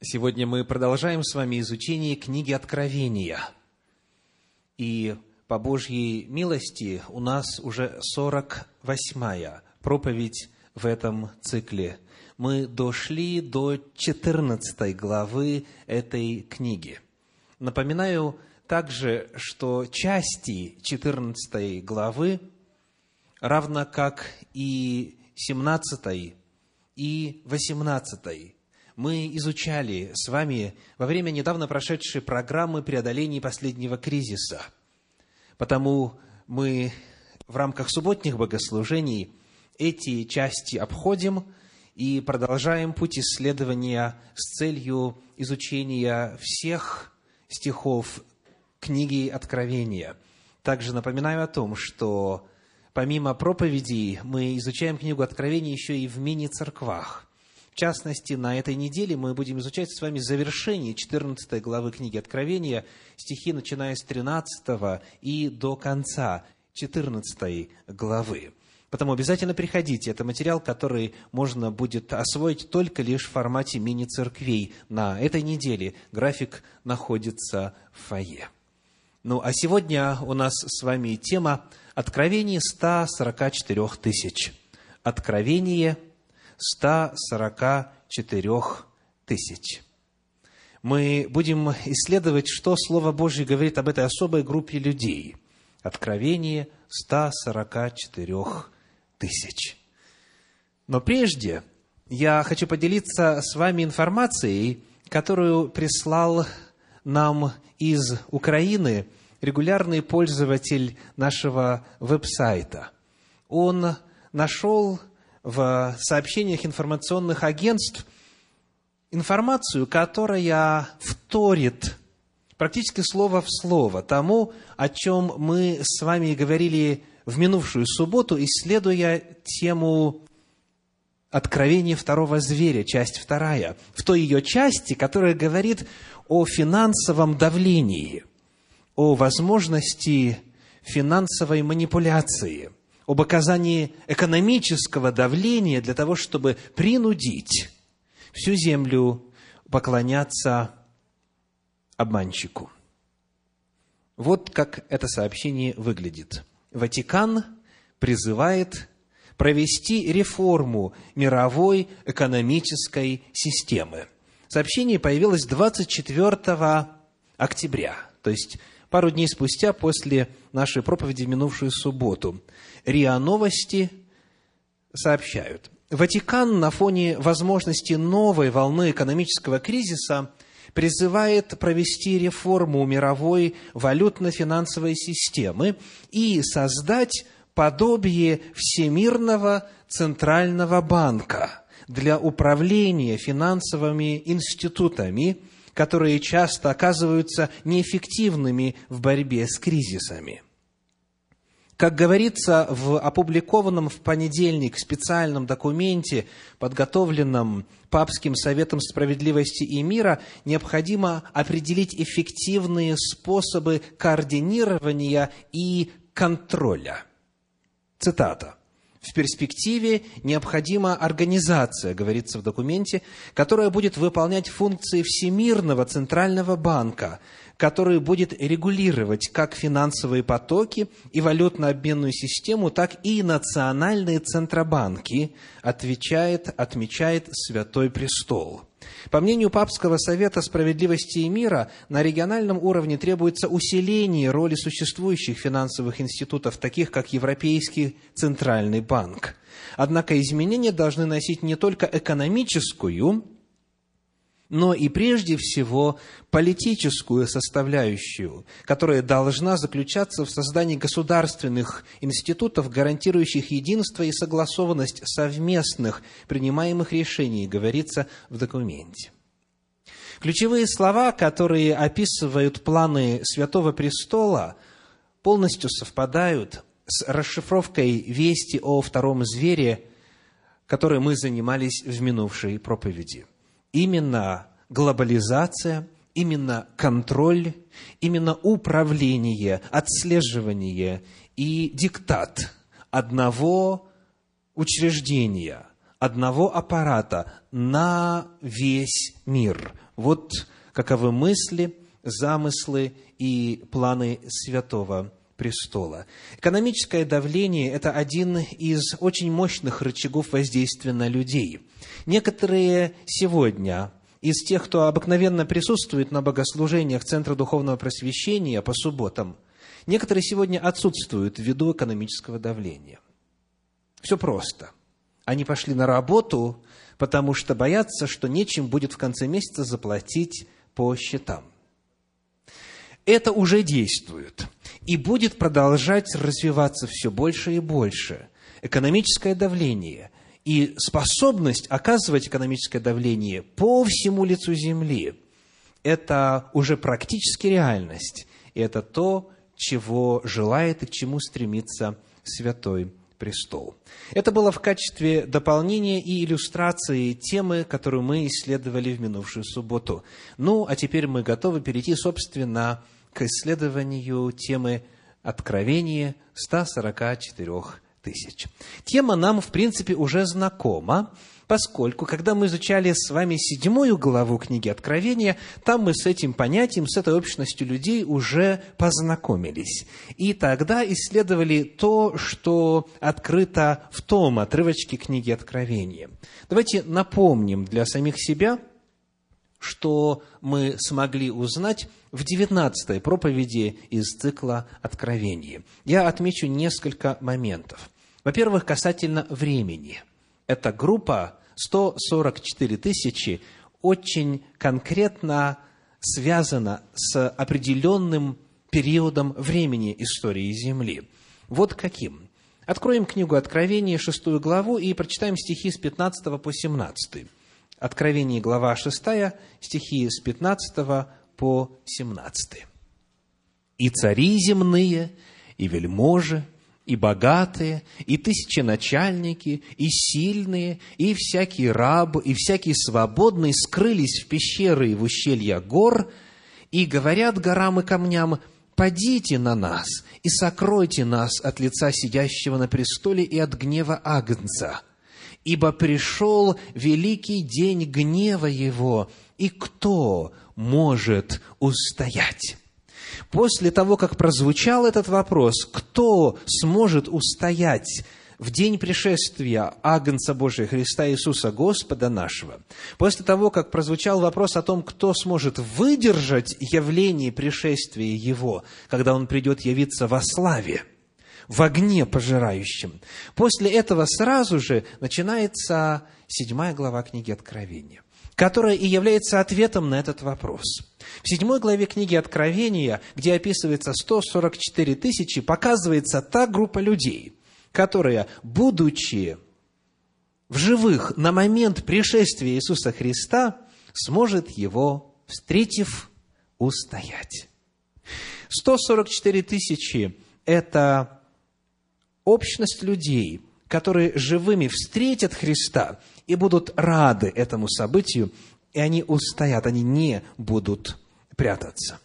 Сегодня мы продолжаем с вами изучение книги Откровения. И по Божьей милости у нас уже 48-я проповедь в этом цикле. Мы дошли до 14 главы этой книги. Напоминаю также, что части 14 главы, равно как и 17 и 18 мы изучали с вами во время недавно прошедшей программы преодоления последнего кризиса. Потому мы в рамках субботних богослужений эти части обходим и продолжаем путь исследования с целью изучения всех стихов книги Откровения. Также напоминаю о том, что помимо проповедей мы изучаем книгу Откровения еще и в мини-церквах частности, на этой неделе мы будем изучать с вами завершение 14 главы книги Откровения, стихи, начиная с 13 и до конца 14 главы. Потому обязательно приходите. Это материал, который можно будет освоить только лишь в формате мини-церквей. На этой неделе график находится в фойе. Ну, а сегодня у нас с вами тема «Откровение 144 тысяч». Откровение 144 тысяч. Мы будем исследовать, что Слово Божье говорит об этой особой группе людей. Откровение 144 тысяч. Но прежде я хочу поделиться с вами информацией, которую прислал нам из Украины регулярный пользователь нашего веб-сайта. Он нашел в сообщениях информационных агентств информацию, которая вторит практически слово в слово тому, о чем мы с вами говорили в минувшую субботу, исследуя тему откровения второго зверя, часть вторая, в той ее части, которая говорит о финансовом давлении, о возможности финансовой манипуляции – об оказании экономического давления для того, чтобы принудить всю землю поклоняться обманщику. Вот как это сообщение выглядит. Ватикан призывает провести реформу мировой экономической системы. Сообщение появилось 24 октября, то есть пару дней спустя после нашей проповеди в минувшую субботу. РИА Новости сообщают. Ватикан на фоне возможности новой волны экономического кризиса призывает провести реформу мировой валютно-финансовой системы и создать подобие Всемирного Центрального банка для управления финансовыми институтами – которые часто оказываются неэффективными в борьбе с кризисами. Как говорится в опубликованном в понедельник специальном документе, подготовленном Папским Советом Справедливости и Мира, необходимо определить эффективные способы координирования и контроля. Цитата. В перспективе необходима организация, говорится в документе, которая будет выполнять функции Всемирного Центрального банка, который будет регулировать как финансовые потоки и валютно-обменную систему, так и национальные центробанки, отвечает, отмечает Святой Престол. По мнению Папского Совета Справедливости и Мира, на региональном уровне требуется усиление роли существующих финансовых институтов, таких как Европейский Центральный банк. Однако изменения должны носить не только экономическую, но и прежде всего политическую составляющую, которая должна заключаться в создании государственных институтов, гарантирующих единство и согласованность совместных принимаемых решений, говорится в документе. Ключевые слова, которые описывают планы Святого Престола, полностью совпадают с расшифровкой вести о втором звере, которой мы занимались в минувшей проповеди – именно глобализация, именно контроль, именно управление, отслеживание и диктат одного учреждения, одного аппарата на весь мир. Вот каковы мысли, замыслы и планы Святого Престола. Экономическое давление – это один из очень мощных рычагов воздействия на людей. Некоторые сегодня из тех, кто обыкновенно присутствует на богослужениях Центра Духовного Просвещения по субботам, некоторые сегодня отсутствуют ввиду экономического давления. Все просто. Они пошли на работу, потому что боятся, что нечем будет в конце месяца заплатить по счетам. Это уже действует и будет продолжать развиваться все больше и больше. Экономическое давление и способность оказывать экономическое давление по всему лицу земли – это уже практически реальность. И это то, чего желает и к чему стремится Святой престол. Это было в качестве дополнения и иллюстрации темы, которую мы исследовали в минувшую субботу. Ну, а теперь мы готовы перейти, собственно, к исследованию темы «Откровение 144 тысяч». Тема нам, в принципе, уже знакома, поскольку, когда мы изучали с вами седьмую главу книги Откровения, там мы с этим понятием, с этой общностью людей уже познакомились. И тогда исследовали то, что открыто в том отрывочке книги Откровения. Давайте напомним для самих себя, что мы смогли узнать в девятнадцатой проповеди из цикла Откровения. Я отмечу несколько моментов. Во-первых, касательно времени. Эта группа 144 тысячи очень конкретно связано с определенным периодом времени истории Земли. Вот каким. Откроем книгу Откровения, шестую главу, и прочитаем стихи с 15 по 17. Откровение, глава 6, стихи с 15 по 17. «И цари земные, и вельможи, и богатые, и тысяченачальники, и сильные, и всякий раб, и всякий свободный скрылись в пещеры и в ущелья гор, и говорят горам и камням, «Падите на нас и сокройте нас от лица сидящего на престоле и от гнева Агнца, ибо пришел великий день гнева его, и кто может устоять?» После того, как прозвучал этот вопрос, кто сможет устоять в день пришествия Агнца Божия Христа Иисуса Господа нашего, после того, как прозвучал вопрос о том, кто сможет выдержать явление пришествия Его, когда Он придет явиться во славе, в огне пожирающем, после этого сразу же начинается седьмая глава книги Откровения которая и является ответом на этот вопрос. В седьмой главе книги Откровения, где описывается 144 тысячи, показывается та группа людей, которая, будучи в живых на момент пришествия Иисуса Христа, сможет его, встретив, устоять. 144 тысячи – это общность людей, которые живыми встретят Христа и будут рады этому событию, и они устоят, они не будут прятаться.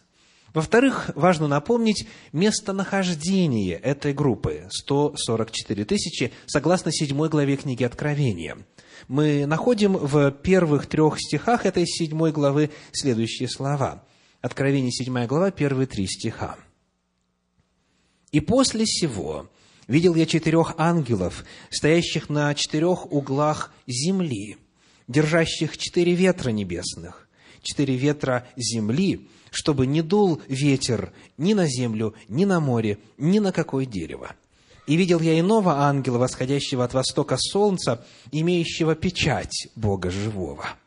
Во-вторых, важно напомнить местонахождение этой группы, 144 тысячи, согласно 7 главе книги Откровения. Мы находим в первых трех стихах этой 7 главы следующие слова. Откровение 7 глава, первые три стиха. «И после сего видел я четырех ангелов, стоящих на четырех углах земли, держащих четыре ветра небесных, четыре ветра земли, чтобы не дул ветер ни на землю, ни на море, ни на какое дерево. И видел я иного ангела, восходящего от востока солнца, имеющего печать Бога живого –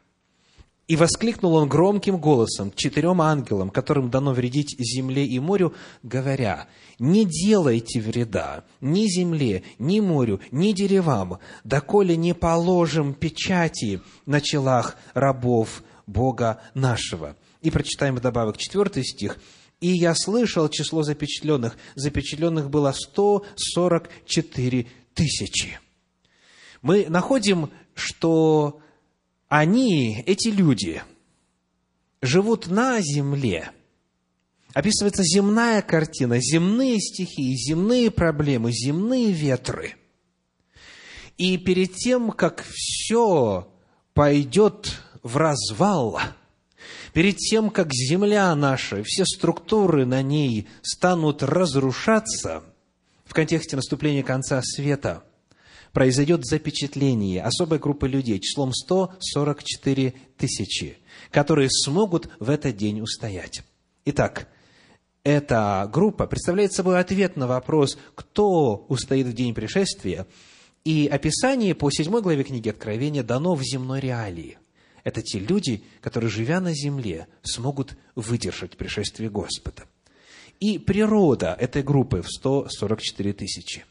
и воскликнул он громким голосом четырем ангелам, которым дано вредить земле и морю, говоря, «Не делайте вреда ни земле, ни морю, ни деревам, доколе не положим печати на челах рабов Бога нашего». И прочитаем вдобавок четвертый стих. «И я слышал число запечатленных. Запечатленных было 144 тысячи». Мы находим, что они, эти люди, живут на земле. Описывается земная картина, земные стихии, земные проблемы, земные ветры. И перед тем, как все пойдет в развал, перед тем, как земля наша, все структуры на ней станут разрушаться, в контексте наступления конца света, произойдет запечатление особой группы людей числом 144 тысячи, которые смогут в этот день устоять. Итак, эта группа представляет собой ответ на вопрос, кто устоит в день пришествия, и описание по седьмой главе книги Откровения дано в земной реалии. Это те люди, которые, живя на земле, смогут выдержать пришествие Господа. И природа этой группы в 144 тысячи.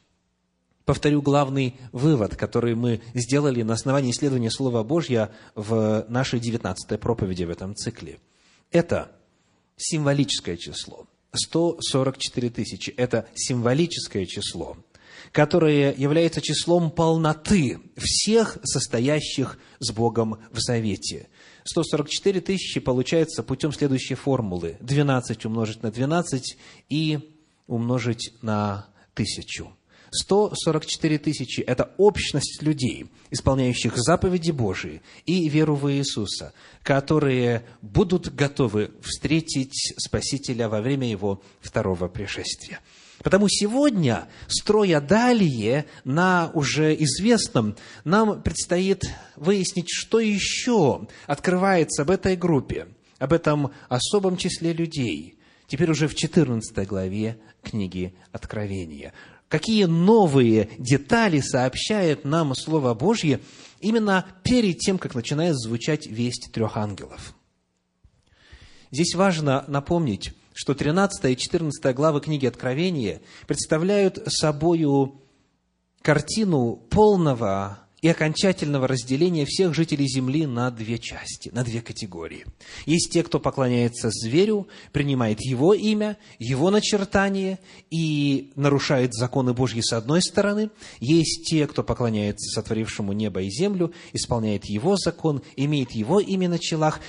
Повторю главный вывод, который мы сделали на основании исследования Слова Божьего в нашей 19 проповеди в этом цикле. Это символическое число. 144 тысячи – это символическое число которое является числом полноты всех состоящих с Богом в завете. 144 тысячи получается путем следующей формулы. 12 умножить на 12 и умножить на тысячу. 144 тысячи – это общность людей, исполняющих заповеди Божии и веру в Иисуса, которые будут готовы встретить Спасителя во время Его второго пришествия. Потому сегодня, строя далее на уже известном, нам предстоит выяснить, что еще открывается об этой группе, об этом особом числе людей, теперь уже в 14 главе книги Откровения. Какие новые детали сообщает нам Слово Божье именно перед тем, как начинает звучать весть трех ангелов. Здесь важно напомнить, что 13 и 14 главы книги Откровения представляют собою картину полного и окончательного разделения всех жителей Земли на две части, на две категории. Есть те, кто поклоняется зверю, принимает его имя, его начертание и нарушает законы Божьи с одной стороны. Есть те, кто поклоняется сотворившему небо и землю, исполняет его закон, имеет его имя на челах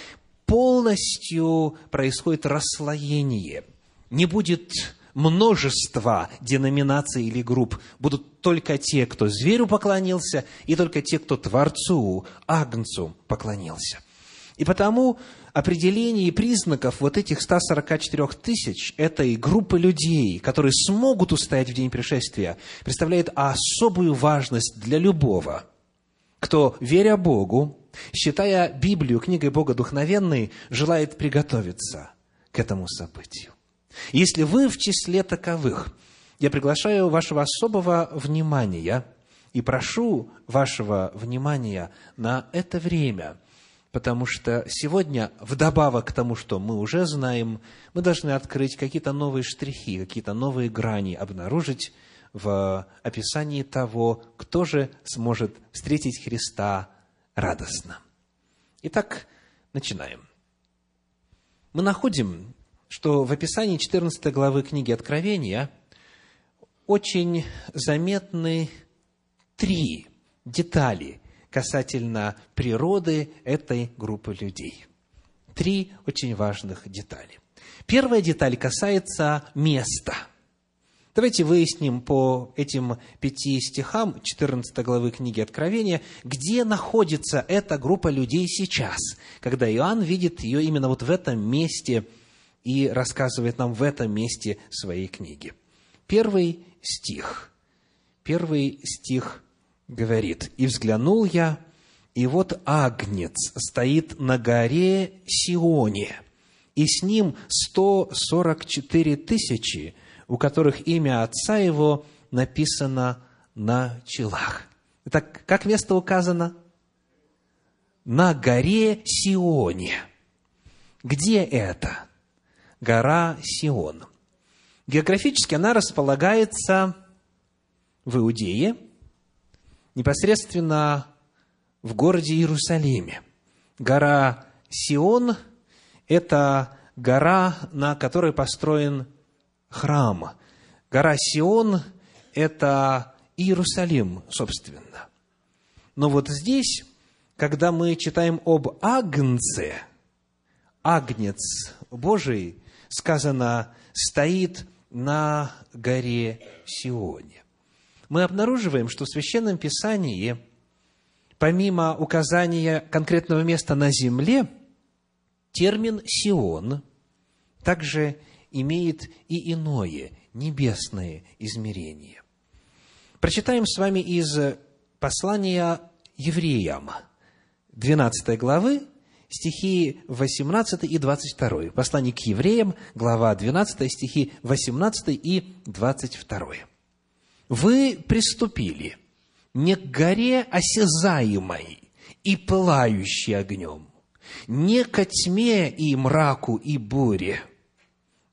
полностью происходит расслоение. Не будет множества деноминаций или групп. Будут только те, кто зверю поклонился, и только те, кто Творцу, Агнцу поклонился. И потому определение признаков вот этих 144 тысяч этой группы людей, которые смогут устоять в день пришествия, представляет особую важность для любого, кто, веря Богу, считая Библию книгой Бога духовенной, желает приготовиться к этому событию. Если вы в числе таковых, я приглашаю вашего особого внимания и прошу вашего внимания на это время, потому что сегодня, вдобавок к тому, что мы уже знаем, мы должны открыть какие-то новые штрихи, какие-то новые грани, обнаружить в описании того, кто же сможет встретить Христа радостно. Итак, начинаем. Мы находим, что в описании 14 главы книги Откровения очень заметны три детали касательно природы этой группы людей. Три очень важных детали. Первая деталь касается места – Давайте выясним по этим пяти стихам 14 главы книги Откровения, где находится эта группа людей сейчас, когда Иоанн видит ее именно вот в этом месте и рассказывает нам в этом месте своей книги. Первый стих. Первый стих говорит, «И взглянул я, и вот Агнец стоит на горе Сионе, и с ним сто сорок четыре тысячи, у которых имя отца его написано на челах. Итак, как место указано? На горе Сионе. Где это? Гора Сион. Географически она располагается в Иудее, непосредственно в городе Иерусалиме. Гора Сион – это гора, на которой построен храм. Гора Сион – это Иерусалим, собственно. Но вот здесь, когда мы читаем об Агнце, Агнец Божий, сказано, стоит на горе Сионе. мы обнаруживаем, что в Священном Писании, помимо указания конкретного места на земле, термин «Сион» также имеет и иное, небесное измерение. Прочитаем с вами из послания евреям, 12 главы, стихи 18 и 22. Послание к евреям, глава 12, стихи 18 и 22. «Вы приступили не к горе осязаемой и пылающей огнем, не ко тьме и мраку и буре,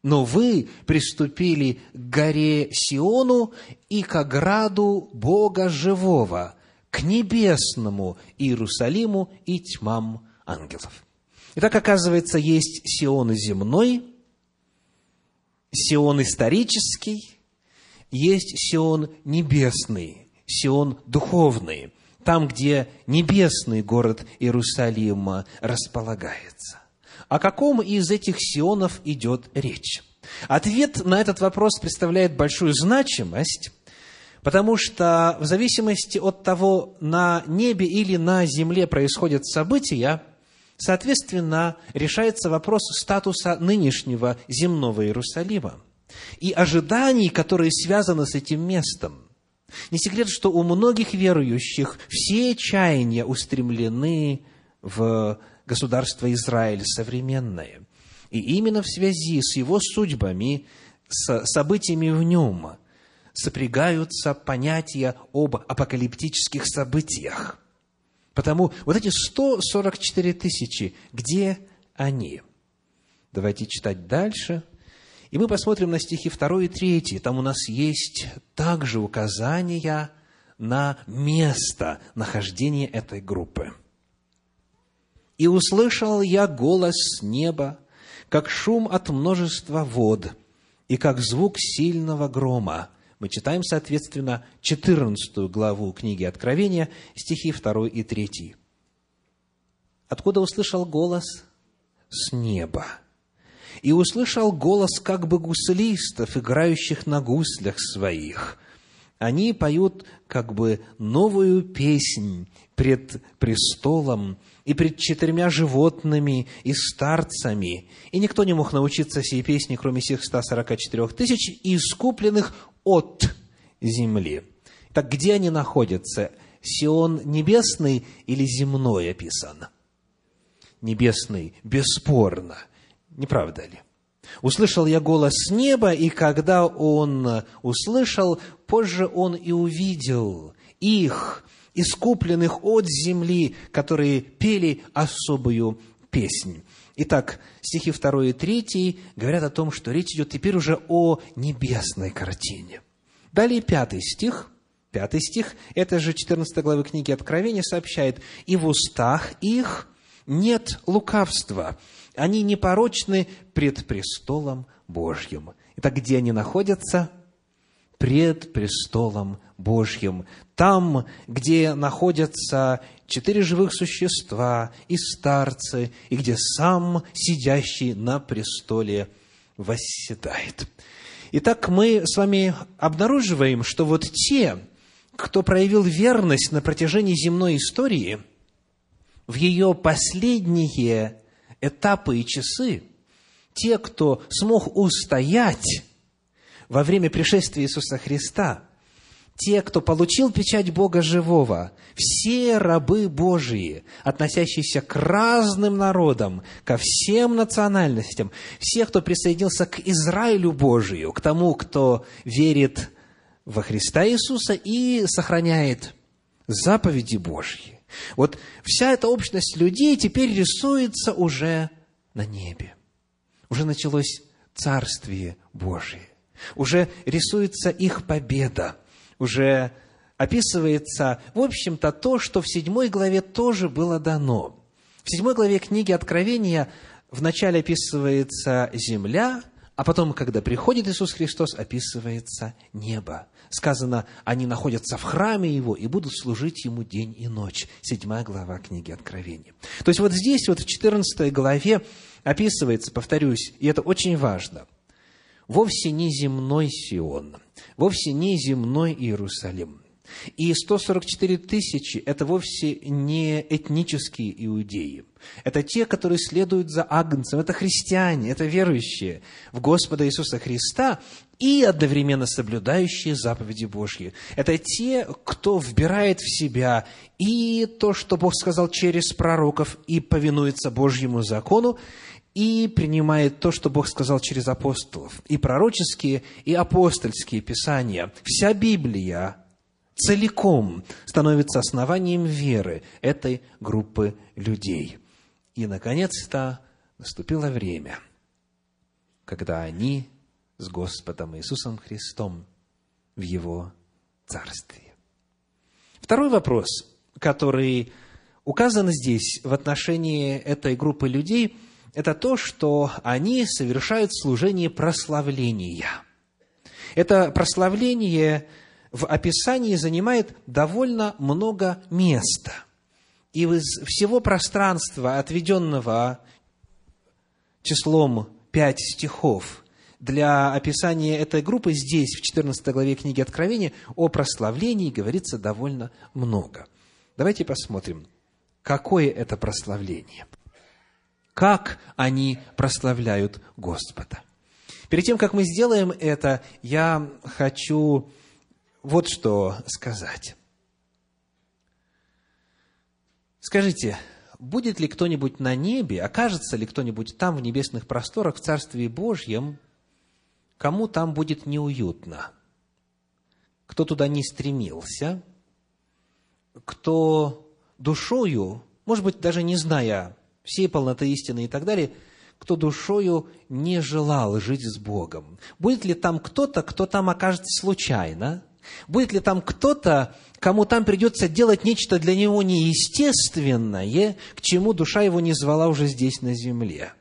но вы приступили к горе Сиону и к ограду Бога Живого, к небесному Иерусалиму и тьмам ангелов. Итак, оказывается, есть Сион земной, Сион исторический, есть Сион небесный, Сион духовный, там, где небесный город Иерусалима располагается. О каком из этих Сионов идет речь? Ответ на этот вопрос представляет большую значимость, потому что в зависимости от того, на небе или на земле происходят события, Соответственно, решается вопрос статуса нынешнего земного Иерусалима и ожиданий, которые связаны с этим местом. Не секрет, что у многих верующих все чаяния устремлены в государство Израиль современное. И именно в связи с его судьбами, с событиями в нем, сопрягаются понятия об апокалиптических событиях – Потому вот эти 144 тысячи, где они? Давайте читать дальше. И мы посмотрим на стихи 2 и 3. Там у нас есть также указания на место нахождения этой группы. «И услышал я голос с неба, как шум от множества вод, и как звук сильного грома, мы читаем, соответственно, 14 главу книги Откровения, стихи 2 и 3. Откуда услышал голос? С неба. И услышал голос как бы гуслистов, играющих на гуслях своих. Они поют как бы новую песнь пред престолом и пред четырьмя животными и старцами. И никто не мог научиться сей песни, кроме всех 144 тысяч, искупленных от земли. Так где они находятся? Сион небесный или земной описан? Небесный, бесспорно. Не правда ли? Услышал я голос с неба, и когда он услышал, позже он и увидел их, искупленных от земли, которые пели особую песнь. Итак, стихи 2 и 3 говорят о том, что речь идет теперь уже о небесной картине. Далее пятый стих, пятый стих, это же 14 главы книги Откровения сообщает, «И в устах их нет лукавства, они непорочны пред престолом Божьим». Итак, где они находятся? Пред престолом Божьим. Там, где находятся четыре живых существа и старцы, и где сам сидящий на престоле восседает. Итак, мы с вами обнаруживаем, что вот те, кто проявил верность на протяжении земной истории, в ее последние этапы и часы, те, кто смог устоять во время пришествия Иисуса Христа – те, кто получил печать Бога живого, все рабы Божии, относящиеся к разным народам, ко всем национальностям, все, кто присоединился к Израилю Божию, к тому, кто верит во Христа Иисуса и сохраняет заповеди Божьи. Вот вся эта общность людей теперь рисуется уже на небе. Уже началось Царствие Божие. Уже рисуется их победа уже описывается, в общем-то, то, что в седьмой главе тоже было дано. В седьмой главе книги Откровения вначале описывается земля, а потом, когда приходит Иисус Христос, описывается небо. Сказано, они находятся в храме Его и будут служить Ему день и ночь. Седьмая глава книги Откровения. То есть вот здесь, вот в 14 главе описывается, повторюсь, и это очень важно, вовсе не земной Сион, вовсе не земной Иерусалим. И 144 тысячи – это вовсе не этнические иудеи. Это те, которые следуют за Агнцем. Это христиане, это верующие в Господа Иисуса Христа и одновременно соблюдающие заповеди Божьи. Это те, кто вбирает в себя и то, что Бог сказал через пророков, и повинуется Божьему закону, и принимает то, что Бог сказал через апостолов, и пророческие, и апостольские писания. Вся Библия целиком становится основанием веры этой группы людей. И, наконец-то, наступило время, когда они с Господом Иисусом Христом в Его Царстве. Второй вопрос, который указан здесь в отношении этой группы людей, это то, что они совершают служение прославления. Это прославление – в описании занимает довольно много места. И из всего пространства, отведенного числом пять стихов для описания этой группы, здесь, в 14 главе книги Откровения, о прославлении говорится довольно много. Давайте посмотрим, какое это прославление. Как они прославляют Господа. Перед тем, как мы сделаем это, я хочу вот что сказать. Скажите, будет ли кто-нибудь на небе, окажется ли кто-нибудь там в небесных просторах, в Царстве Божьем, кому там будет неуютно? Кто туда не стремился? Кто душою, может быть, даже не зная всей полноты истины и так далее, кто душою не желал жить с Богом? Будет ли там кто-то, кто там окажется случайно – Будет ли там кто-то, кому там придется делать нечто для него неестественное, к чему душа его не звала уже здесь на земле?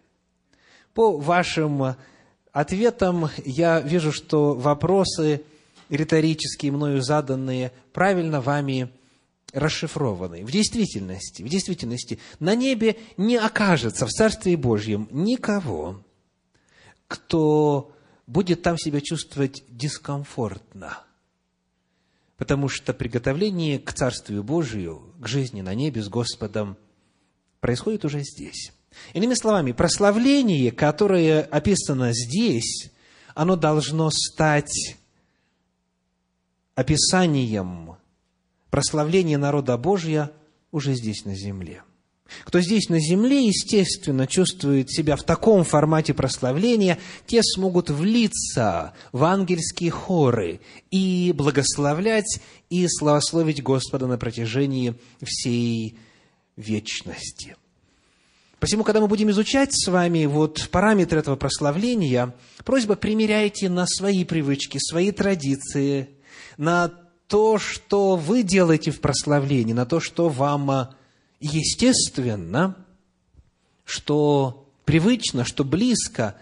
По вашим ответам я вижу, что вопросы риторические, мною заданные, правильно вами расшифрованы. В действительности, в действительности, на небе не окажется в Царстве Божьем никого, кто будет там себя чувствовать дискомфортно – потому что приготовление к Царствию Божию, к жизни на небе с Господом происходит уже здесь. Иными словами, прославление, которое описано здесь, оно должно стать описанием прославления народа Божия уже здесь на земле – кто здесь на земле, естественно, чувствует себя в таком формате прославления, те смогут влиться в ангельские хоры и благословлять и славословить Господа на протяжении всей вечности. Посему, когда мы будем изучать с вами вот параметры этого прославления, просьба примеряйте на свои привычки, свои традиции, на то, что вы делаете в прославлении, на то, что вам естественно, что привычно, что близко,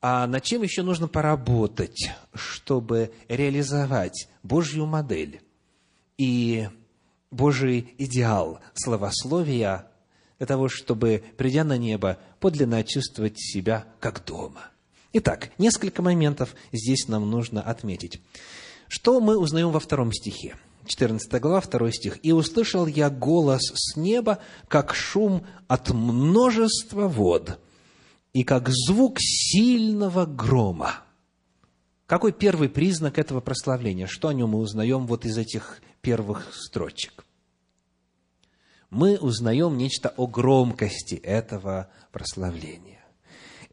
а над чем еще нужно поработать, чтобы реализовать Божью модель и Божий идеал словословия для того, чтобы, придя на небо, подлинно чувствовать себя как дома. Итак, несколько моментов здесь нам нужно отметить. Что мы узнаем во втором стихе? 14 глава, 2 стих. «И услышал я голос с неба, как шум от множества вод, и как звук сильного грома». Какой первый признак этого прославления? Что о нем мы узнаем вот из этих первых строчек? Мы узнаем нечто о громкости этого прославления.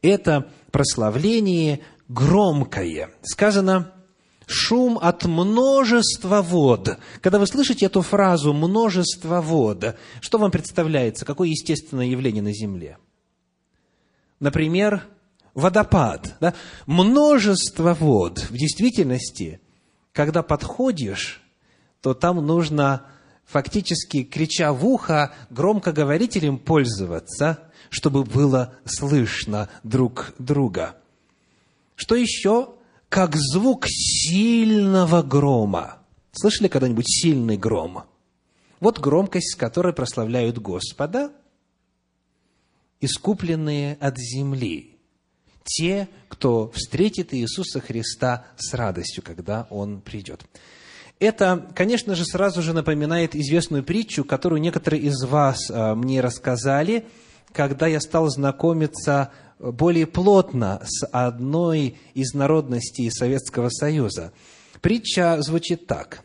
Это прославление громкое. Сказано, шум от множества вод. Когда вы слышите эту фразу «множество вод», что вам представляется? Какое естественное явление на Земле? Например, водопад. Да? Множество вод. В действительности, когда подходишь, то там нужно фактически, крича в ухо, громкоговорителем пользоваться, чтобы было слышно друг друга. Что еще как звук сильного грома. Слышали когда-нибудь сильный гром? Вот громкость, с которой прославляют Господа, искупленные от земли. те, кто встретит Иисуса Христа с радостью, когда Он придет. Это, конечно же, сразу же напоминает известную притчу, которую некоторые из вас а, мне рассказали, когда я стал знакомиться более плотно с одной из народностей Советского Союза. Притча звучит так.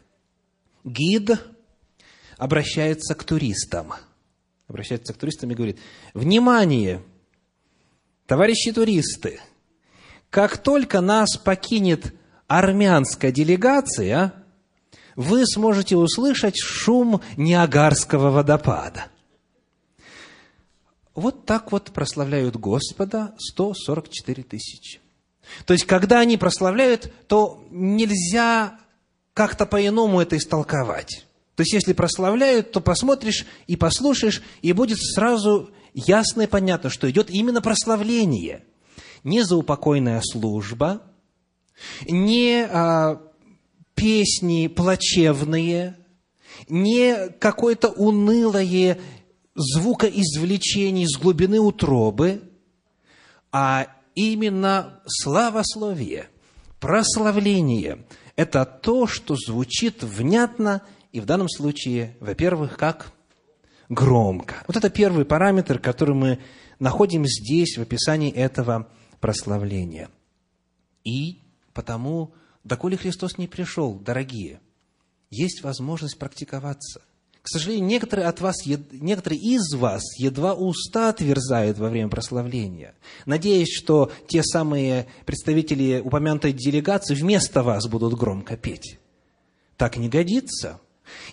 Гид обращается к туристам. Обращается к туристам и говорит, «Внимание, товарищи туристы, как только нас покинет армянская делегация, вы сможете услышать шум Ниагарского водопада. Вот так вот прославляют Господа 144 тысячи. То есть, когда они прославляют, то нельзя как-то по-иному это истолковать. То есть, если прославляют, то посмотришь и послушаешь, и будет сразу ясно и понятно, что идет именно прославление. Не заупокойная служба, не а, песни плачевные, не какое-то унылое звукоизвлечение из глубины утробы, а именно славословие, прославление – это то, что звучит внятно и в данном случае, во-первых, как громко. Вот это первый параметр, который мы находим здесь, в описании этого прославления. И потому доколе Христос не пришел, дорогие, есть возможность практиковаться. К сожалению, некоторые, от вас, некоторые из вас едва уста отверзают во время прославления, надеясь, что те самые представители упомянутой делегации вместо вас будут громко петь. Так не годится.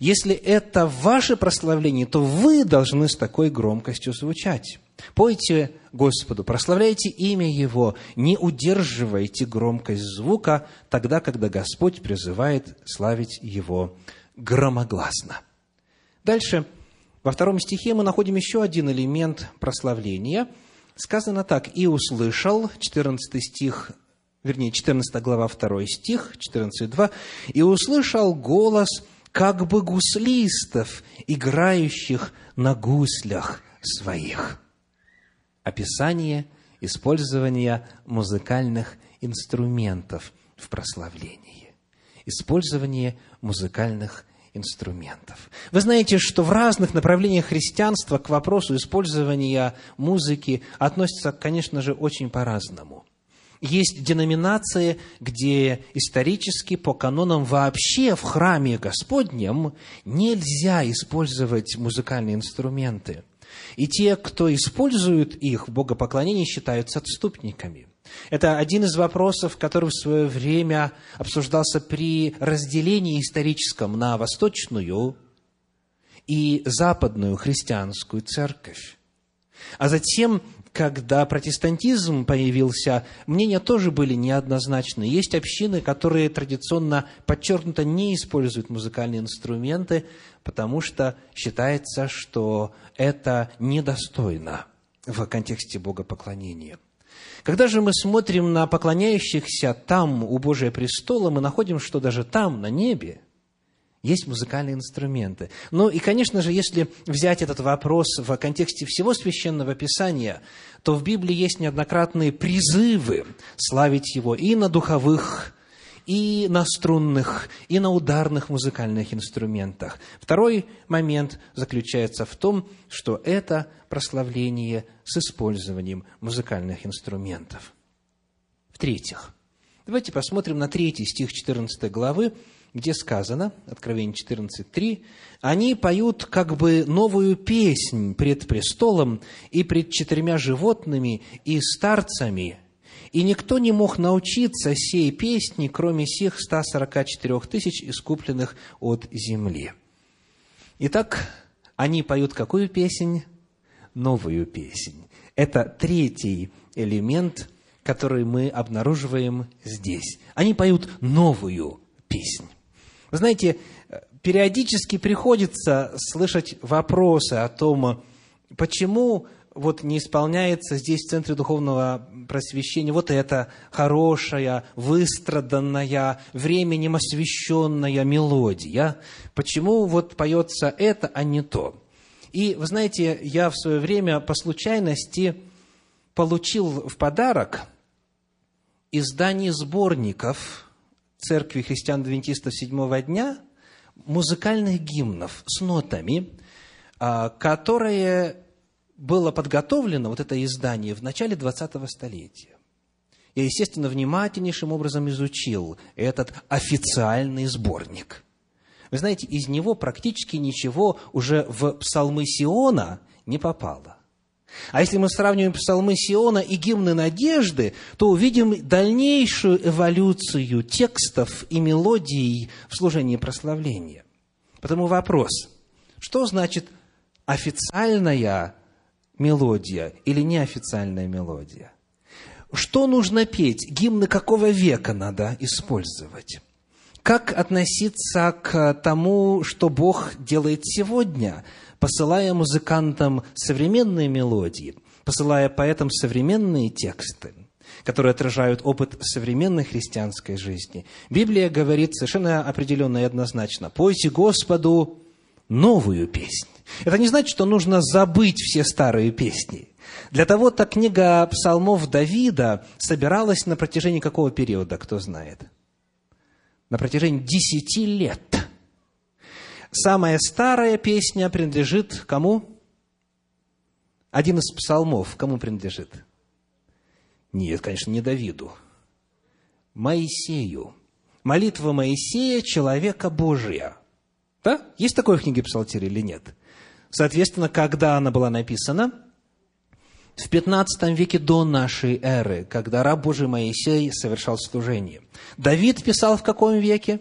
Если это ваше прославление, то вы должны с такой громкостью звучать. Пойте Господу, прославляйте имя Его, не удерживайте громкость звука тогда, когда Господь призывает славить Его громогласно. Дальше, во втором стихе мы находим еще один элемент прославления. Сказано так, «И услышал», 14 стих, вернее, 14 глава, 2 стих, 14.2, «И услышал голос как бы гуслистов, играющих на гуслях своих» описание использования музыкальных инструментов в прославлении. Использование музыкальных инструментов. Вы знаете, что в разных направлениях христианства к вопросу использования музыки относятся, конечно же, очень по-разному. Есть деноминации, где исторически по канонам вообще в храме Господнем нельзя использовать музыкальные инструменты. И те, кто использует их в богопоклонении, считаются отступниками. Это один из вопросов, который в свое время обсуждался при разделении историческом на восточную и западную христианскую церковь. А затем когда протестантизм появился, мнения тоже были неоднозначны. Есть общины, которые традиционно подчеркнуто не используют музыкальные инструменты, потому что считается, что это недостойно в контексте богопоклонения. Когда же мы смотрим на поклоняющихся там, у Божия престола, мы находим, что даже там, на небе, есть музыкальные инструменты. Ну и, конечно же, если взять этот вопрос в контексте всего священного писания, то в Библии есть неоднократные призывы славить Его и на духовых, и на струнных, и на ударных музыкальных инструментах. Второй момент заключается в том, что это прославление с использованием музыкальных инструментов. В-третьих, давайте посмотрим на третий стих 14 главы, где сказано, Откровение 14.3, они поют как бы новую песнь пред престолом и пред четырьмя животными и старцами, и никто не мог научиться сей песни, кроме сих 144 тысяч, искупленных от земли. Итак, они поют какую песнь? Новую песнь. Это третий элемент, который мы обнаруживаем здесь. Они поют новую песнь. Вы знаете, периодически приходится слышать вопросы о том, почему вот не исполняется здесь в Центре Духовного Просвещения вот эта хорошая, выстраданная, временем освященная мелодия. Почему вот поется это, а не то? И, вы знаете, я в свое время по случайности получил в подарок издании сборников Церкви христиан-адвентистов седьмого дня музыкальных гимнов с нотами, а, которое было подготовлено, вот это издание, в начале 20-го столетия. Я, естественно, внимательнейшим образом изучил этот официальный сборник. Вы знаете, из него практически ничего уже в псалмы Сиона не попало. А если мы сравниваем псалмы Сиона и гимны надежды, то увидим дальнейшую эволюцию текстов и мелодий в служении прославления. Потому вопрос, что значит официальная мелодия или неофициальная мелодия? Что нужно петь? Гимны какого века надо использовать? Как относиться к тому, что Бог делает сегодня – посылая музыкантам современные мелодии, посылая поэтам современные тексты, которые отражают опыт современной христианской жизни. Библия говорит совершенно определенно и однозначно, «Пойте Господу новую песнь». Это не значит, что нужно забыть все старые песни. Для того-то книга псалмов Давида собиралась на протяжении какого периода, кто знает? На протяжении десяти лет – Самая старая песня принадлежит кому? Один из псалмов кому принадлежит? Нет, конечно, не Давиду. Моисею. Молитва Моисея, человека Божия. Да? Есть такое в книге Псалтирь или нет? Соответственно, когда она была написана? В 15 веке до нашей эры, когда раб Божий Моисей совершал служение. Давид писал в каком веке?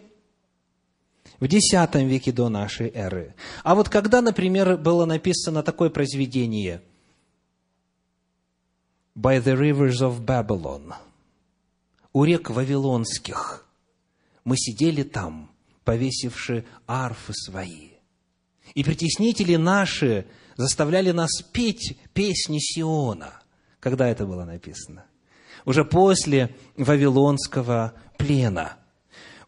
в X веке до нашей эры. А вот когда, например, было написано такое произведение «By the rivers of Babylon» «У рек Вавилонских» мы сидели там, повесивши арфы свои. И притеснители наши заставляли нас петь песни Сиона. Когда это было написано? Уже после Вавилонского плена.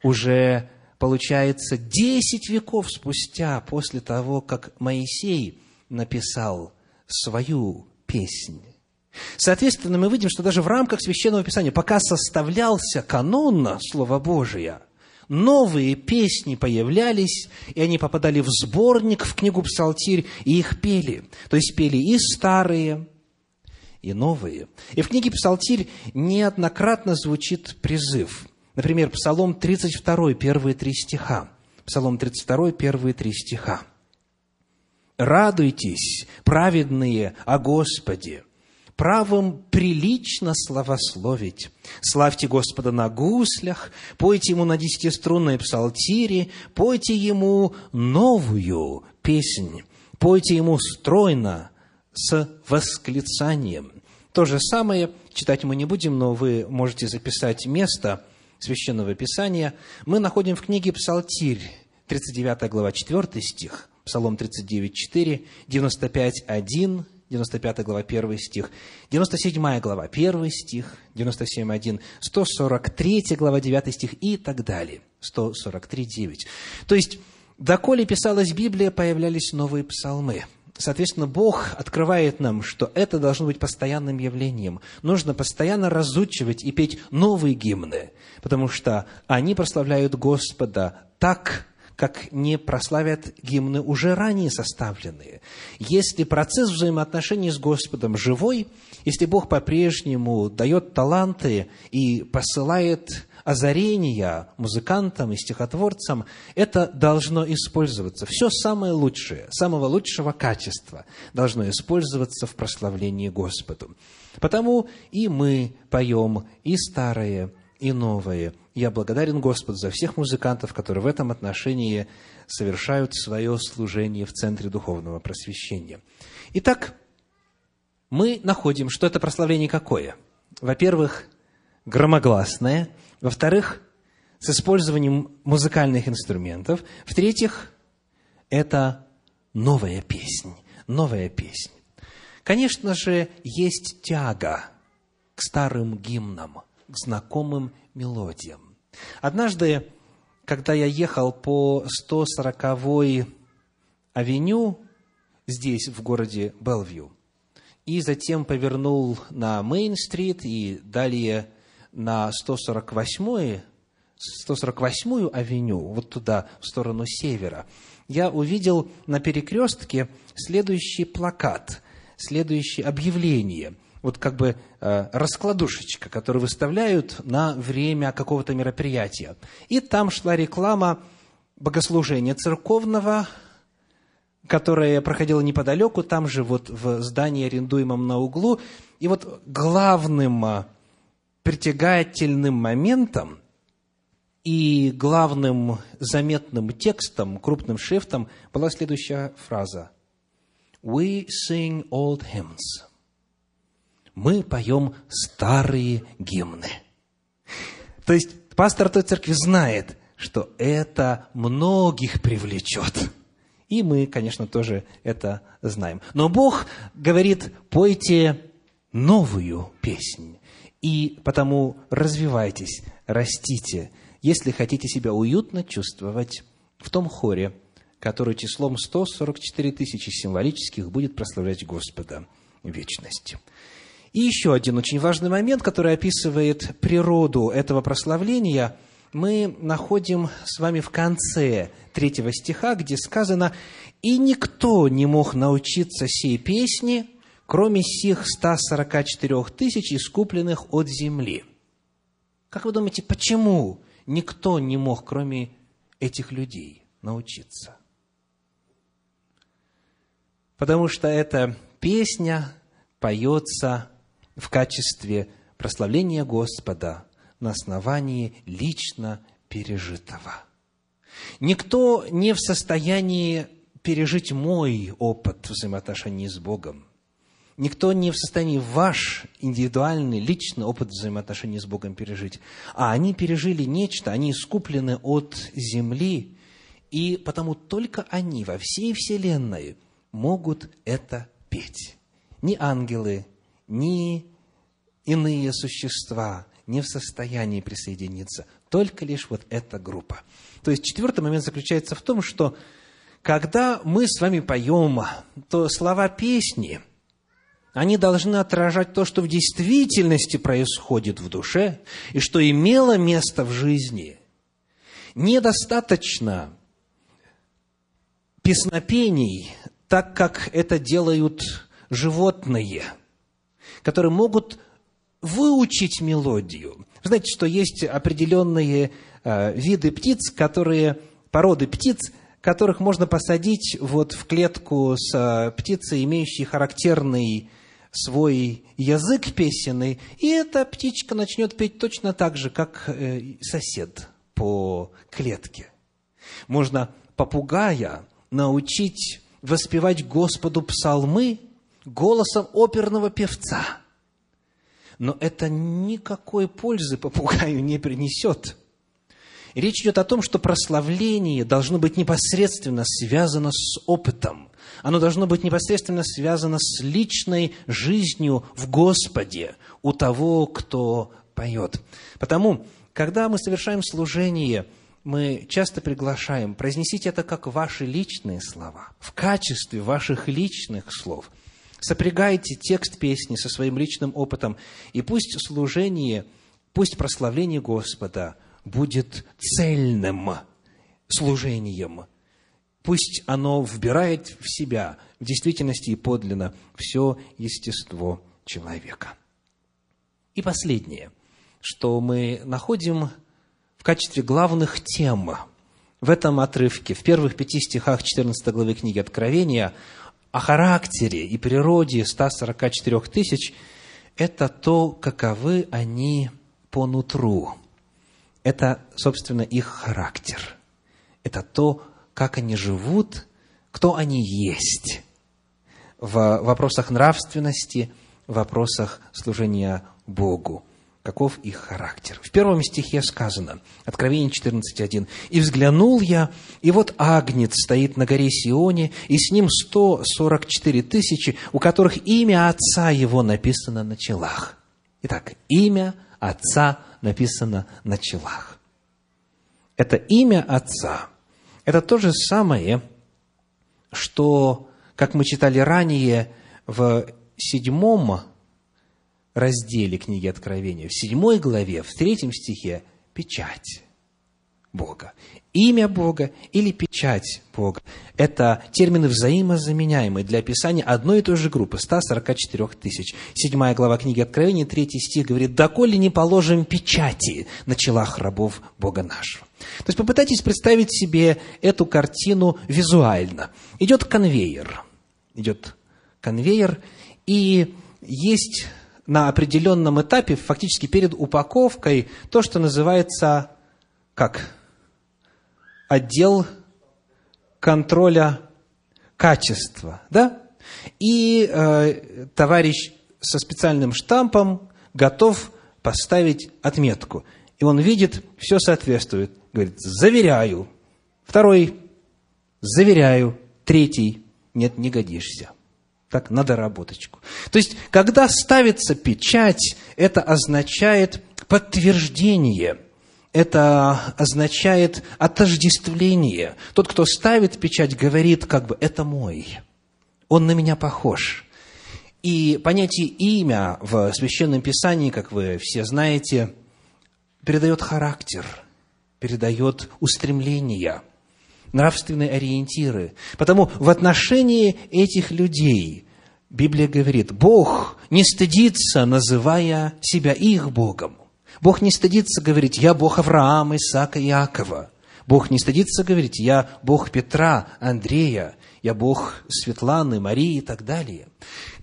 Уже получается, десять веков спустя, после того, как Моисей написал свою песнь. Соответственно, мы видим, что даже в рамках Священного Писания, пока составлялся канон Слова Божия, новые песни появлялись, и они попадали в сборник, в книгу Псалтирь, и их пели. То есть пели и старые, и новые. И в книге Псалтирь неоднократно звучит призыв – Например, Псалом 32, первые три стиха. Псалом 32, первые три стиха. «Радуйтесь, праведные, о Господе, правым прилично славословить. Славьте Господа на гуслях, пойте Ему на десятиструнной псалтире, пойте Ему новую песнь, пойте Ему стройно, с восклицанием». То же самое читать мы не будем, но вы можете записать место – Священного Писания, мы находим в книге Псалтирь, 39 глава, 4 стих, Псалом 39, 4, 95, 1, 95 глава, 1 стих, 97 глава, 1 стих, 97, 1, 143 глава, 9 стих и так далее. 143, 9. То есть, доколе писалась Библия, появлялись новые псалмы – Соответственно, Бог открывает нам, что это должно быть постоянным явлением. Нужно постоянно разучивать и петь новые гимны, потому что они прославляют Господа так, как не прославят гимны уже ранее составленные. Если процесс взаимоотношений с Господом живой, если Бог по-прежнему дает таланты и посылает озарения музыкантам и стихотворцам, это должно использоваться. Все самое лучшее, самого лучшего качества должно использоваться в прославлении Господу. Потому и мы поем и старое, и новое. Я благодарен Господу за всех музыкантов, которые в этом отношении совершают свое служение в Центре Духовного Просвещения. Итак, мы находим, что это прославление какое? Во-первых, громогласное – во-вторых, с использованием музыкальных инструментов. В-третьих, это новая песнь, новая песнь. Конечно же, есть тяга к старым гимнам, к знакомым мелодиям. Однажды, когда я ехал по 140-й авеню здесь, в городе Белвью, и затем повернул на Мейн-стрит и далее на 148 148-ю авеню, вот туда, в сторону севера, я увидел на перекрестке следующий плакат, следующее объявление – вот как бы э, раскладушечка, которую выставляют на время какого-то мероприятия. И там шла реклама богослужения церковного, которое проходило неподалеку, там же вот в здании, арендуемом на углу. И вот главным э, притягательным моментом и главным заметным текстом, крупным шрифтом была следующая фраза. We sing old hymns. Мы поем старые гимны. То есть пастор той церкви знает, что это многих привлечет. И мы, конечно, тоже это знаем. Но Бог говорит, пойте новую песнь. И потому развивайтесь, растите, если хотите себя уютно чувствовать в том хоре, который числом 144 тысячи символических будет прославлять Господа в вечности. И еще один очень важный момент, который описывает природу этого прославления, мы находим с вами в конце третьего стиха, где сказано «И никто не мог научиться сей песни, кроме сих 144 тысяч, искупленных от земли». Как вы думаете, почему никто не мог, кроме этих людей, научиться. Потому что эта песня поется в качестве прославления Господа на основании лично пережитого. Никто не в состоянии пережить мой опыт взаимоотношений с Богом. Никто не в состоянии ваш индивидуальный, личный опыт взаимоотношений с Богом пережить. А они пережили нечто, они искуплены от земли, и потому только они во всей Вселенной могут это петь. Ни ангелы, ни иные существа не в состоянии присоединиться. Только лишь вот эта группа. То есть четвертый момент заключается в том, что когда мы с вами поем, то слова песни – они должны отражать то, что в действительности происходит в душе и что имело место в жизни. Недостаточно песнопений, так как это делают животные, которые могут выучить мелодию. Вы знаете, что есть определенные э, виды птиц, которые, породы птиц, которых можно посадить вот в клетку с э, птицей, имеющей характерный свой язык песенный, и эта птичка начнет петь точно так же, как э, сосед по клетке. Можно попугая научить воспевать Господу псалмы голосом оперного певца. Но это никакой пользы попугаю не принесет. Речь идет о том, что прославление должно быть непосредственно связано с опытом оно должно быть непосредственно связано с личной жизнью в Господе у того, кто поет. Потому, когда мы совершаем служение, мы часто приглашаем, произнесите это как ваши личные слова, в качестве ваших личных слов. Сопрягайте текст песни со своим личным опытом, и пусть служение, пусть прославление Господа будет цельным служением – Пусть оно вбирает в себя в действительности и подлинно все естество человека. И последнее, что мы находим в качестве главных тем в этом отрывке, в первых пяти стихах 14 главы книги Откровения, о характере и природе 144 тысяч, это то, каковы они по нутру. Это, собственно, их характер. Это то, как они живут, кто они есть в вопросах нравственности, в вопросах служения Богу. Каков их характер? В первом стихе сказано, Откровение 14.1, «И взглянул я, и вот Агнец стоит на горе Сионе, и с ним 144 тысячи, у которых имя Отца Его написано на челах». Итак, имя Отца написано на челах. Это имя Отца – это то же самое, что, как мы читали ранее, в седьмом разделе книги Откровения, в седьмой главе, в третьем стихе, печать Бога. Имя Бога или печать Бога – это термины взаимозаменяемые для описания одной и той же группы – 144 тысяч. Седьмая глава книги Откровения, третий стих говорит «Доколе не положим печати на челах рабов Бога нашего». То есть попытайтесь представить себе эту картину визуально. Идет конвейер, идет конвейер, и есть на определенном этапе, фактически перед упаковкой, то, что называется как? Отдел контроля качества, да? И э, товарищ со специальным штампом готов поставить отметку. И он видит, все соответствует. Говорит, заверяю. Второй, заверяю. Третий, нет, не годишься. Так, на доработочку. То есть, когда ставится печать, это означает подтверждение, это означает отождествление. Тот, кто ставит печать, говорит, как бы, это мой, он на меня похож. И понятие имя в Священном Писании, как вы все знаете, передает характер, передает устремления – нравственные ориентиры. Потому в отношении этих людей Библия говорит, Бог не стыдится, называя себя их Богом. Бог не стыдится говорить, я Бог Авраама, Исаака, Иакова. Бог не стыдится говорить, я Бог Петра, Андрея, я Бог Светланы, Марии и так далее.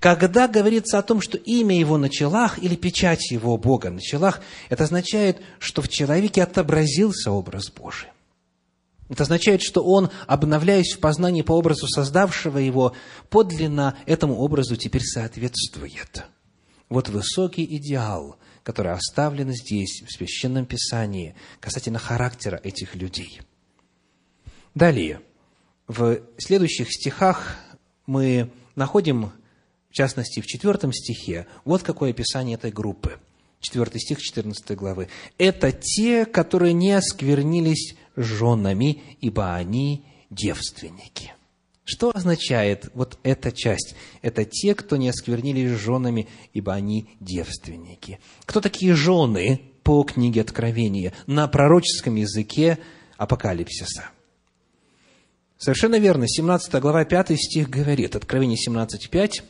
Когда говорится о том, что имя его на челах или печать его Бога на челах, это означает, что в человеке отобразился образ Божий. Это означает, что он, обновляясь в познании по образу создавшего его, подлинно этому образу теперь соответствует. Вот высокий идеал, который оставлен здесь, в Священном Писании, касательно характера этих людей. Далее, в следующих стихах мы находим, в частности, в четвертом стихе, вот какое описание этой группы. Четвертый стих 14 главы. «Это те, которые не осквернились женами, ибо они девственники. Что означает вот эта часть? Это те, кто не осквернились женами, ибо они девственники. Кто такие жены по книге Откровения на пророческом языке Апокалипсиса? Совершенно верно. 17 глава, 5 стих говорит, Откровение 17.5,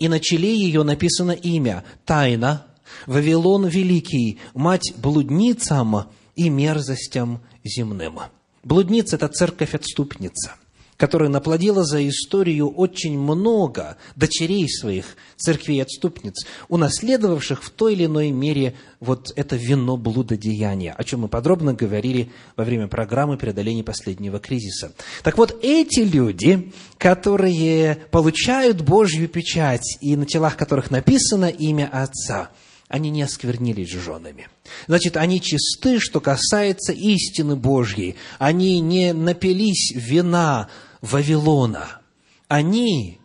«И на челе ее написано имя, тайна, Вавилон Великий, мать блудницам и мерзостям земным. Блудница – это церковь-отступница, которая наплодила за историю очень много дочерей своих, церквей-отступниц, унаследовавших в той или иной мере вот это вино блудодеяния, о чем мы подробно говорили во время программы преодоления последнего кризиса. Так вот, эти люди, которые получают Божью печать и на телах которых написано имя Отца – они не осквернились женами. Значит, они чисты, что касается истины Божьей. Они не напились вина Вавилона. Они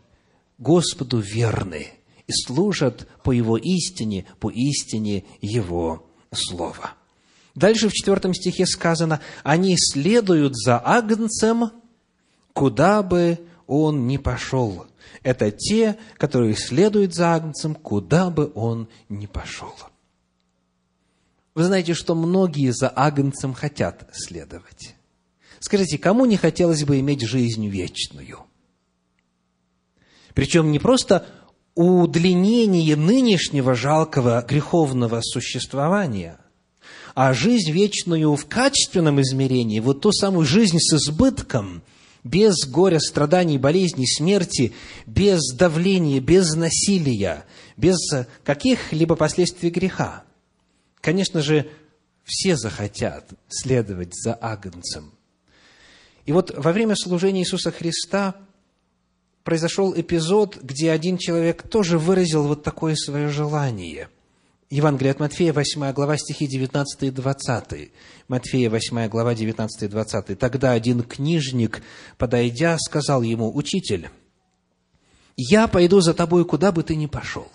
Господу верны и служат по Его истине, по истине Его Слова. Дальше в четвертом стихе сказано, они следуют за Агнцем, куда бы он ни пошел это те, которые следуют за Агнцем, куда бы он ни пошел. Вы знаете, что многие за Агнцем хотят следовать. Скажите, кому не хотелось бы иметь жизнь вечную? Причем не просто удлинение нынешнего жалкого греховного существования, а жизнь вечную в качественном измерении, вот ту самую жизнь с избытком – без горя, страданий, болезней, смерти, без давления, без насилия, без каких-либо последствий греха. Конечно же, все захотят следовать за Агнцем. И вот во время служения Иисуса Христа произошел эпизод, где один человек тоже выразил вот такое свое желание – Евангелие от Матфея, 8 глава, стихи 19 и 20. Матфея, 8 глава, 19 и 20. «Тогда один книжник, подойдя, сказал ему, «Учитель, я пойду за тобой, куда бы ты ни пошел».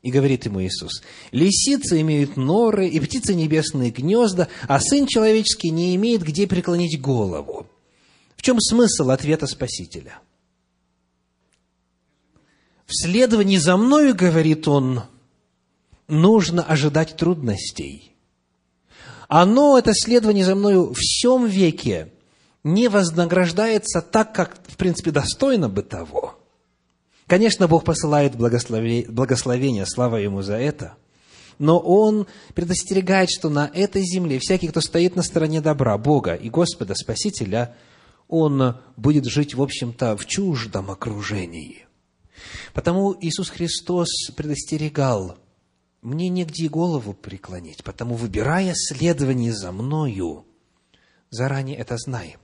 И говорит ему Иисус, «Лисицы имеют норы, и птицы небесные гнезда, а Сын Человеческий не имеет где преклонить голову». В чем смысл ответа Спасителя – В следовании за мною, говорит он, нужно ожидать трудностей. Оно, это следование за мною, в всем веке не вознаграждается так, как, в принципе, достойно бы того. Конечно, Бог посылает благословение, слава Ему за это – но он предостерегает, что на этой земле всякий, кто стоит на стороне добра, Бога и Господа Спасителя, он будет жить, в общем-то, в чуждом окружении. Потому Иисус Христос предостерегал, мне негде голову преклонить, потому, выбирая следование за Мною, заранее это знай.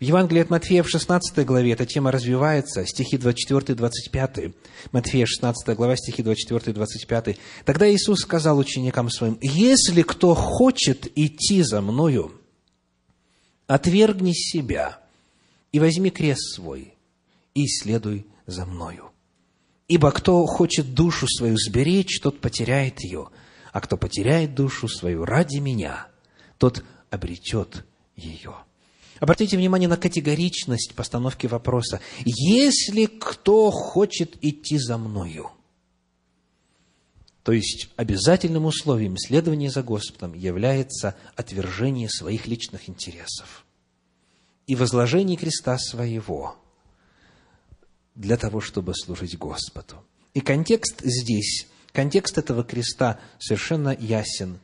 В Евангелии от Матфея в 16 главе эта тема развивается, стихи 24-25. Матфея 16 глава, стихи 24-25. Тогда Иисус сказал ученикам своим, «Если кто хочет идти за Мною, отвергни себя и возьми крест свой и следуй за Мною. Ибо кто хочет душу свою сберечь, тот потеряет ее, а кто потеряет душу свою ради Меня, тот обретет ее». Обратите внимание на категоричность постановки вопроса. Если кто хочет идти за мною, то есть обязательным условием следования за Господом является отвержение своих личных интересов и возложение креста своего для того, чтобы служить Господу. И контекст здесь, контекст этого креста совершенно ясен.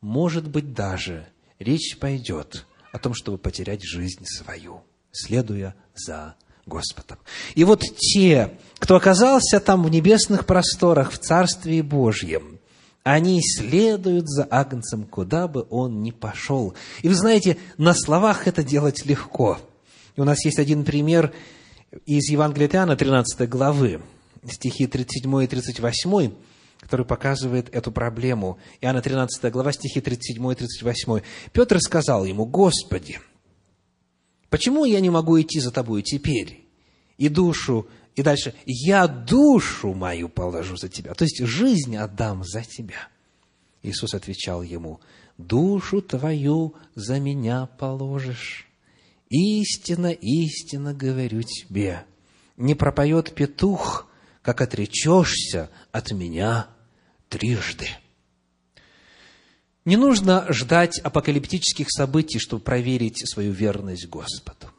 Может быть, даже речь пойдет о том, чтобы потерять жизнь свою, следуя за Господом. И вот те, кто оказался там в небесных просторах, в Царстве Божьем, они следуют за Агнцем, куда бы он ни пошел. И вы знаете, на словах это делать легко. И у нас есть один пример из Евангелия Иоанна, 13 главы, стихи 37 и 38, который показывает эту проблему. Иоанна 13 глава, стихи 37 и 38. Петр сказал ему, «Господи, почему я не могу идти за Тобой теперь? И душу, и дальше, я душу мою положу за Тебя, то есть жизнь отдам за Тебя». Иисус отвечал ему, «Душу твою за меня положишь. Истинно, истинно говорю тебе, не пропоет петух, как отречешься от меня трижды. Не нужно ждать апокалиптических событий, чтобы проверить свою верность Господу.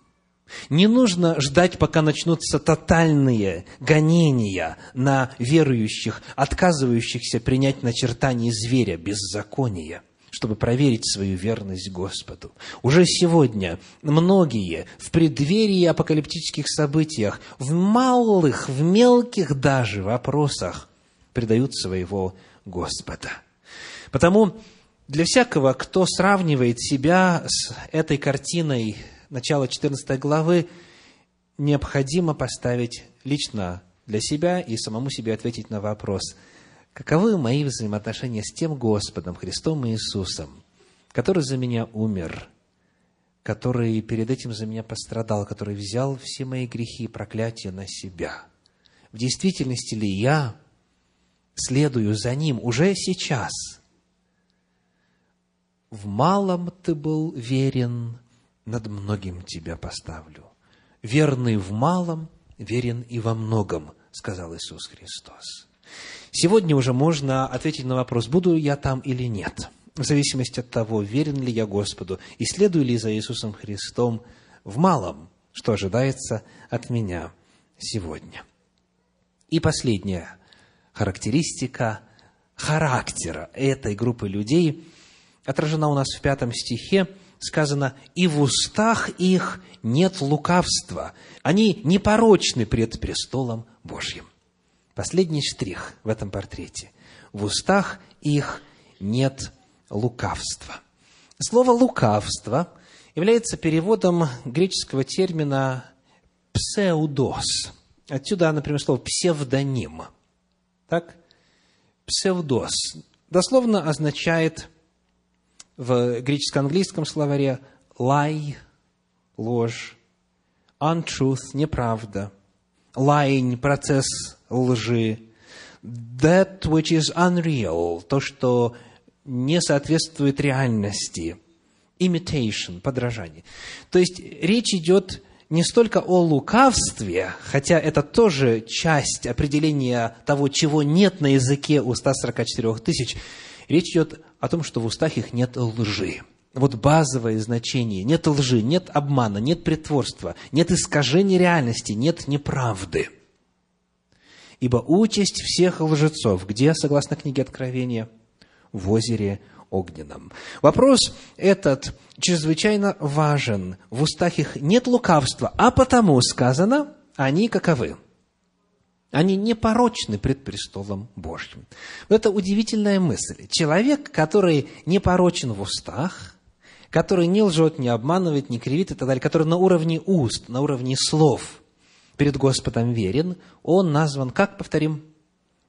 Не нужно ждать, пока начнутся тотальные гонения на верующих, отказывающихся принять начертание зверя, беззакония, чтобы проверить свою верность Господу. Уже сегодня многие в преддверии апокалиптических событиях, в малых, в мелких даже вопросах предают своего Господа. Потому для всякого, кто сравнивает себя с этой картиной начала 14 главы, необходимо поставить лично для себя и самому себе ответить на вопрос, каковы мои взаимоотношения с тем Господом, Христом Иисусом, который за меня умер, который перед этим за меня пострадал, который взял все мои грехи и проклятия на себя. В действительности ли я следую за Ним уже сейчас. В малом ты был верен, над многим тебя поставлю. Верный в малом, верен и во многом, сказал Иисус Христос. Сегодня уже можно ответить на вопрос, буду я там или нет, в зависимости от того, верен ли я Господу и следую ли за Иисусом Христом в малом, что ожидается от меня сегодня. И последнее характеристика характера этой группы людей отражена у нас в пятом стихе, сказано, «И в устах их нет лукавства, они непорочны пред престолом Божьим». Последний штрих в этом портрете. В устах их нет лукавства. Слово «лукавство» является переводом греческого термина «псеудос». Отсюда, например, слово «псевдоним». Так? Псевдос дословно означает в греческо-английском словаре lie, ложь, untruth, неправда, lying, процесс лжи, that which is unreal, то, что не соответствует реальности, imitation, подражание. То есть речь идет не столько о лукавстве, хотя это тоже часть определения того, чего нет на языке у 144 тысяч. Речь идет о том, что в устах их нет лжи. Вот базовое значение. Нет лжи, нет обмана, нет притворства, нет искажения реальности, нет неправды. Ибо участь всех лжецов, где, согласно книге Откровения, в озере огненном. Вопрос этот чрезвычайно важен. В устах их нет лукавства, а потому сказано, они каковы? Они непорочны пред престолом Божьим. Это удивительная мысль. Человек, который непорочен в устах, который не лжет, не обманывает, не кривит и так далее, который на уровне уст, на уровне слов перед Господом верен, он назван, как повторим,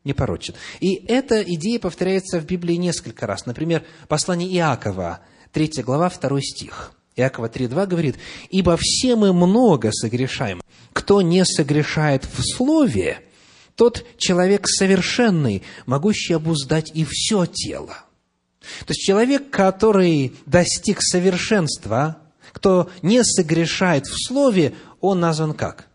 непорочен. И эта идея повторяется в Библии несколько раз. Например, послание Иакова, 3 глава, 2 стих. Иакова 3.2 говорит, «Ибо все мы много согрешаем. Кто не согрешает в слове, тот человек совершенный, могущий обуздать и все тело». То есть человек, который достиг совершенства, кто не согрешает в слове, он назван как?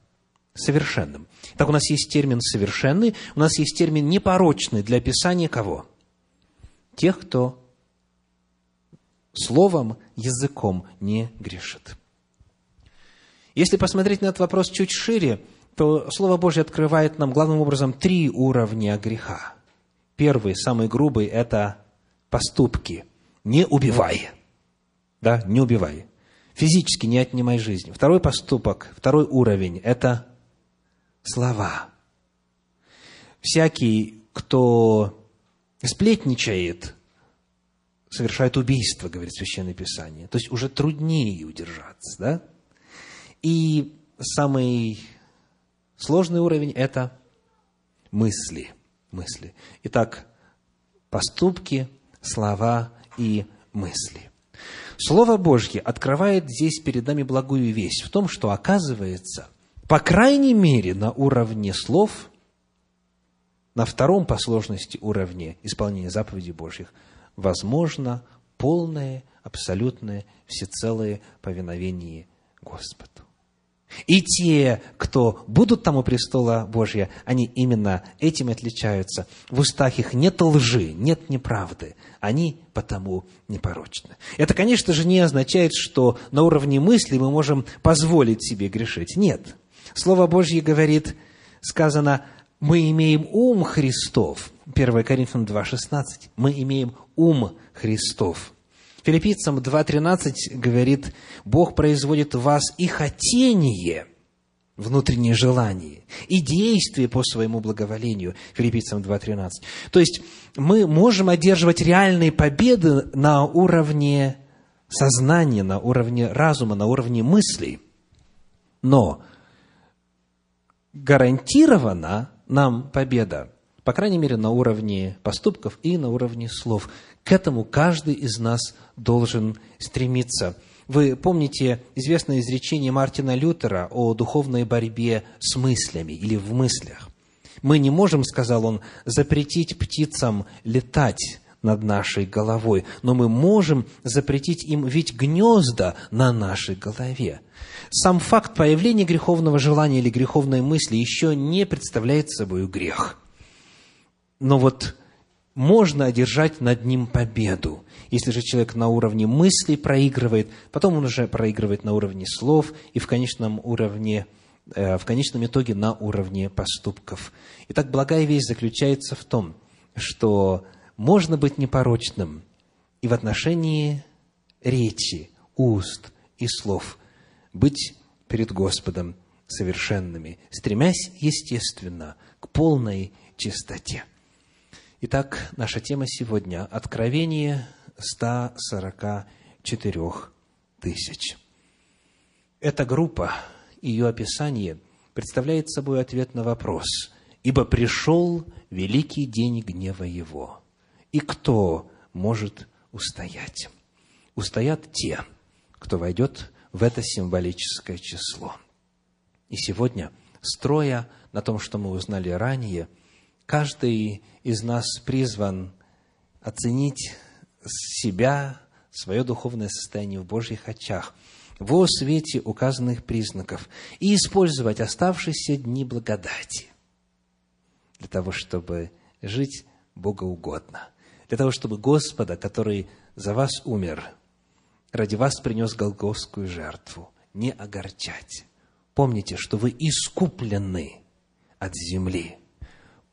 Совершенным. Так у нас есть термин «совершенный», у нас есть термин «непорочный» для описания кого? Тех, кто словом, языком не грешит. Если посмотреть на этот вопрос чуть шире, то Слово Божье открывает нам главным образом три уровня греха. Первый, самый грубый, это поступки. Не убивай. Да, не убивай. Физически не отнимай жизнь. Второй поступок, второй уровень – это слова. Всякий, кто сплетничает, совершает убийство, говорит Священное Писание. То есть уже труднее удержаться, да? И самый сложный уровень – это мысли. мысли. Итак, поступки, слова и мысли. Слово Божье открывает здесь перед нами благую весть в том, что, оказывается, по крайней мере, на уровне слов, на втором по сложности уровне исполнения заповедей Божьих, возможно полное, абсолютное, всецелое повиновение Господу. И те, кто будут там у престола Божья, они именно этим отличаются. В устах их нет лжи, нет неправды. Они потому непорочны. Это, конечно же, не означает, что на уровне мысли мы можем позволить себе грешить. Нет. Слово Божье говорит, сказано, мы имеем ум Христов. 1 Коринфянам 2,16. Мы имеем ум Христов. Филиппийцам 2.13 говорит, Бог производит в вас и хотение, внутреннее желание, и действие по своему благоволению. Филиппийцам 2.13. То есть, мы можем одерживать реальные победы на уровне сознания, на уровне разума, на уровне мыслей. Но гарантирована нам победа, по крайней мере, на уровне поступков и на уровне слов. К этому каждый из нас должен стремиться. Вы помните известное изречение Мартина Лютера о духовной борьбе с мыслями или в мыслях. Мы не можем, сказал он, запретить птицам летать над нашей головой, но мы можем запретить им ведь гнезда на нашей голове. Сам факт появления греховного желания или греховной мысли еще не представляет собой грех. Но вот можно одержать над ним победу. Если же человек на уровне мыслей проигрывает, потом он уже проигрывает на уровне слов и в конечном уровне э, в конечном итоге на уровне поступков. Итак, благая весть заключается в том, что можно быть непорочным и в отношении речи, уст и слов, быть перед Господом совершенными, стремясь, естественно, к полной чистоте. Итак, наша тема сегодня – Откровение 144 тысяч. Эта группа, ее описание представляет собой ответ на вопрос «Ибо пришел великий день гнева его, и кто может устоять?» Устоят те, кто войдет в это символическое число. И сегодня, строя на том, что мы узнали ранее – Каждый из нас призван оценить себя, свое духовное состояние в Божьих очах, во свете указанных признаков и использовать оставшиеся дни благодати для того, чтобы жить богоугодно, для того, чтобы Господа, который за вас умер, ради вас принес голгофскую жертву, не огорчать. Помните, что вы искуплены от земли.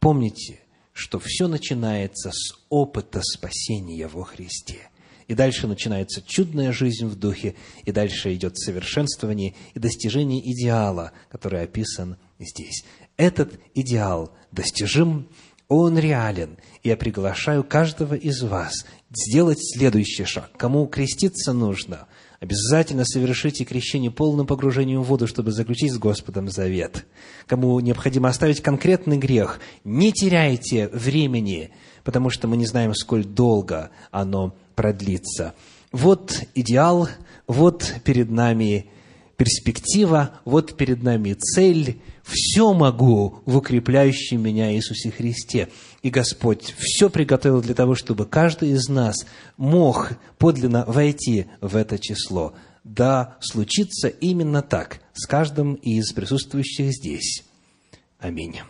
Помните, что все начинается с опыта спасения во Христе. И дальше начинается чудная жизнь в духе, и дальше идет совершенствование и достижение идеала, который описан здесь. Этот идеал достижим, он реален, я приглашаю каждого из вас сделать следующий шаг. Кому креститься нужно, обязательно совершите крещение полным погружением в воду, чтобы заключить с Господом завет. Кому необходимо оставить конкретный грех, не теряйте времени, потому что мы не знаем, сколь долго оно продлится. Вот идеал, вот перед нами перспектива, вот перед нами цель. Все могу в укрепляющем меня Иисусе Христе. И Господь все приготовил для того, чтобы каждый из нас мог подлинно войти в это число. Да, случится именно так с каждым из присутствующих здесь. Аминь.